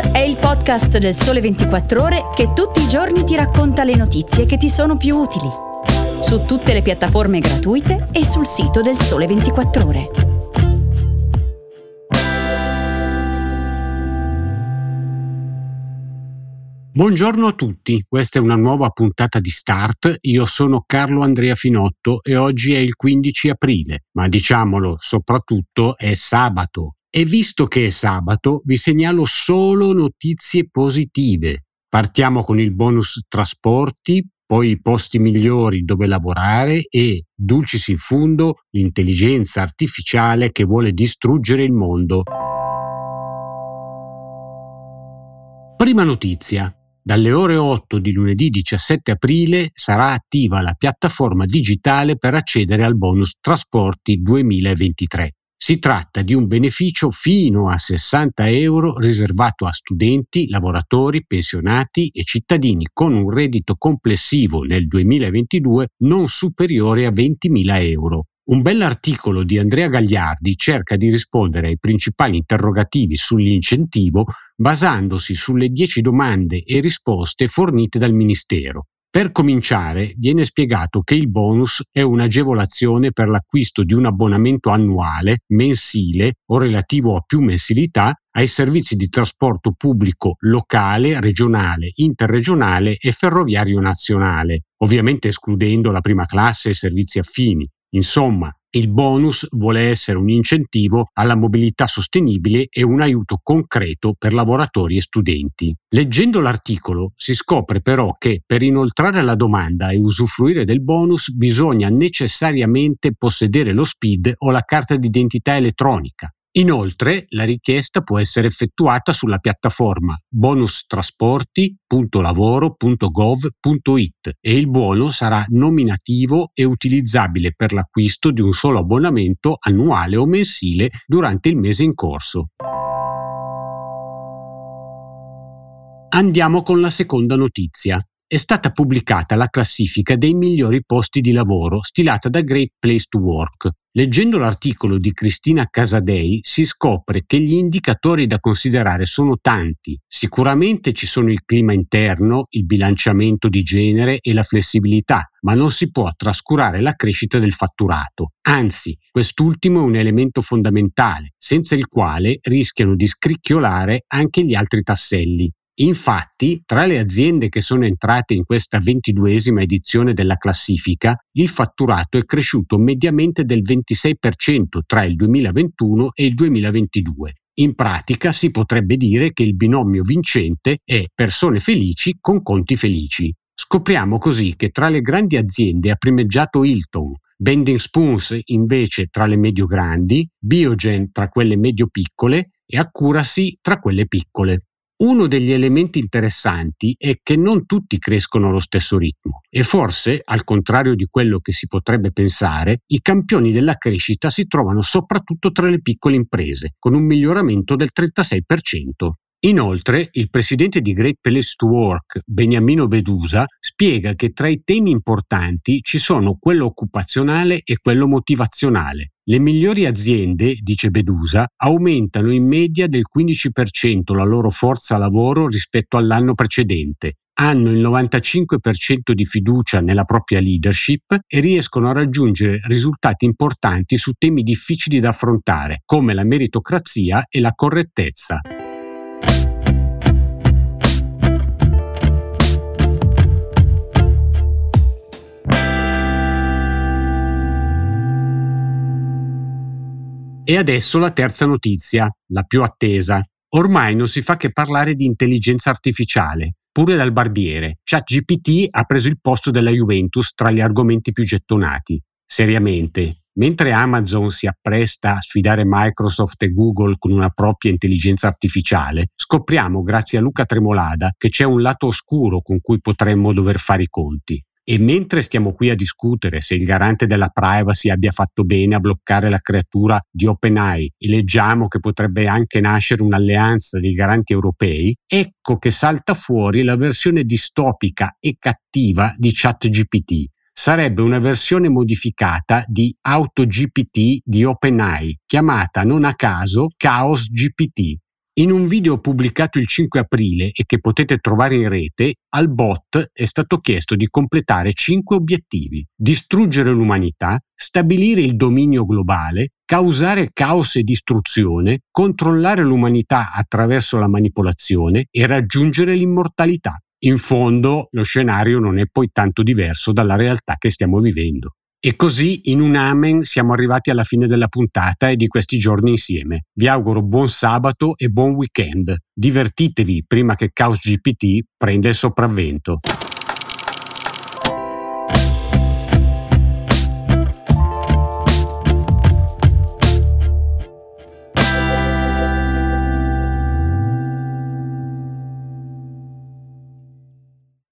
È il podcast del Sole 24 Ore che tutti i giorni ti racconta le notizie che ti sono più utili. Su tutte le piattaforme gratuite e sul sito del Sole 24 Ore. Buongiorno a tutti, questa è una nuova puntata di Start. Io sono Carlo Andrea Finotto e oggi è il 15 aprile, ma diciamolo, soprattutto è sabato e visto che è sabato, vi segnalo solo notizie positive. Partiamo con il bonus trasporti, poi i posti migliori dove lavorare e, dulcis in fundo, l'intelligenza artificiale che vuole distruggere il mondo. Prima notizia. Dalle ore 8 di lunedì 17 aprile sarà attiva la piattaforma digitale per accedere al bonus trasporti 2023. Si tratta di un beneficio fino a 60 euro riservato a studenti, lavoratori, pensionati e cittadini con un reddito complessivo nel 2022 non superiore a 20.000 euro. Un bell'articolo di Andrea Gagliardi cerca di rispondere ai principali interrogativi sull'incentivo basandosi sulle 10 domande e risposte fornite dal Ministero. Per cominciare, viene spiegato che il bonus è un'agevolazione per l'acquisto di un abbonamento annuale, mensile o relativo a più mensilità ai servizi di trasporto pubblico locale, regionale, interregionale e ferroviario nazionale, ovviamente escludendo la prima classe e servizi affini. Insomma, il bonus vuole essere un incentivo alla mobilità sostenibile e un aiuto concreto per lavoratori e studenti. Leggendo l'articolo si scopre però che per inoltrare la domanda e usufruire del bonus bisogna necessariamente possedere lo SPID o la carta d'identità elettronica. Inoltre, la richiesta può essere effettuata sulla piattaforma bonustrasporti.lavoro.gov.it e il buono sarà nominativo e utilizzabile per l'acquisto di un solo abbonamento annuale o mensile durante il mese in corso. Andiamo con la seconda notizia è stata pubblicata la classifica dei migliori posti di lavoro stilata da Great Place to Work. Leggendo l'articolo di Cristina Casadei si scopre che gli indicatori da considerare sono tanti. Sicuramente ci sono il clima interno, il bilanciamento di genere e la flessibilità, ma non si può trascurare la crescita del fatturato. Anzi, quest'ultimo è un elemento fondamentale, senza il quale rischiano di scricchiolare anche gli altri tasselli. Infatti, tra le aziende che sono entrate in questa ventiduesima edizione della classifica, il fatturato è cresciuto mediamente del 26% tra il 2021 e il 2022. In pratica si potrebbe dire che il binomio vincente è persone felici con conti felici. Scopriamo così che tra le grandi aziende ha primeggiato Hilton, Bending Spoons invece tra le medio-grandi, Biogen tra quelle medio-piccole e Accuracy tra quelle piccole. Uno degli elementi interessanti è che non tutti crescono allo stesso ritmo e forse, al contrario di quello che si potrebbe pensare, i campioni della crescita si trovano soprattutto tra le piccole imprese, con un miglioramento del 36%. Inoltre, il presidente di Great Place to Work, Beniamino Bedusa, spiega che tra i temi importanti ci sono quello occupazionale e quello motivazionale. Le migliori aziende, dice Bedusa, aumentano in media del 15% la loro forza lavoro rispetto all'anno precedente, hanno il 95% di fiducia nella propria leadership e riescono a raggiungere risultati importanti su temi difficili da affrontare, come la meritocrazia e la correttezza. E adesso la terza notizia, la più attesa. Ormai non si fa che parlare di intelligenza artificiale, pure dal barbiere. ChatGPT ha preso il posto della Juventus tra gli argomenti più gettonati. Seriamente, mentre Amazon si appresta a sfidare Microsoft e Google con una propria intelligenza artificiale, scopriamo grazie a Luca Tremolada che c'è un lato oscuro con cui potremmo dover fare i conti. E mentre stiamo qui a discutere se il garante della privacy abbia fatto bene a bloccare la creatura di OpenAI e leggiamo che potrebbe anche nascere un'alleanza dei garanti europei, ecco che salta fuori la versione distopica e cattiva di ChatGPT. Sarebbe una versione modificata di AutoGPT di OpenAI, chiamata non a caso Chaos GPT. In un video pubblicato il 5 aprile e che potete trovare in rete, al bot è stato chiesto di completare cinque obiettivi. Distruggere l'umanità, stabilire il dominio globale, causare caos e distruzione, controllare l'umanità attraverso la manipolazione e raggiungere l'immortalità. In fondo lo scenario non è poi tanto diverso dalla realtà che stiamo vivendo. E così in un amen siamo arrivati alla fine della puntata e di questi giorni insieme. Vi auguro buon sabato e buon weekend. Divertitevi prima che Chaos GPT prenda il sopravvento.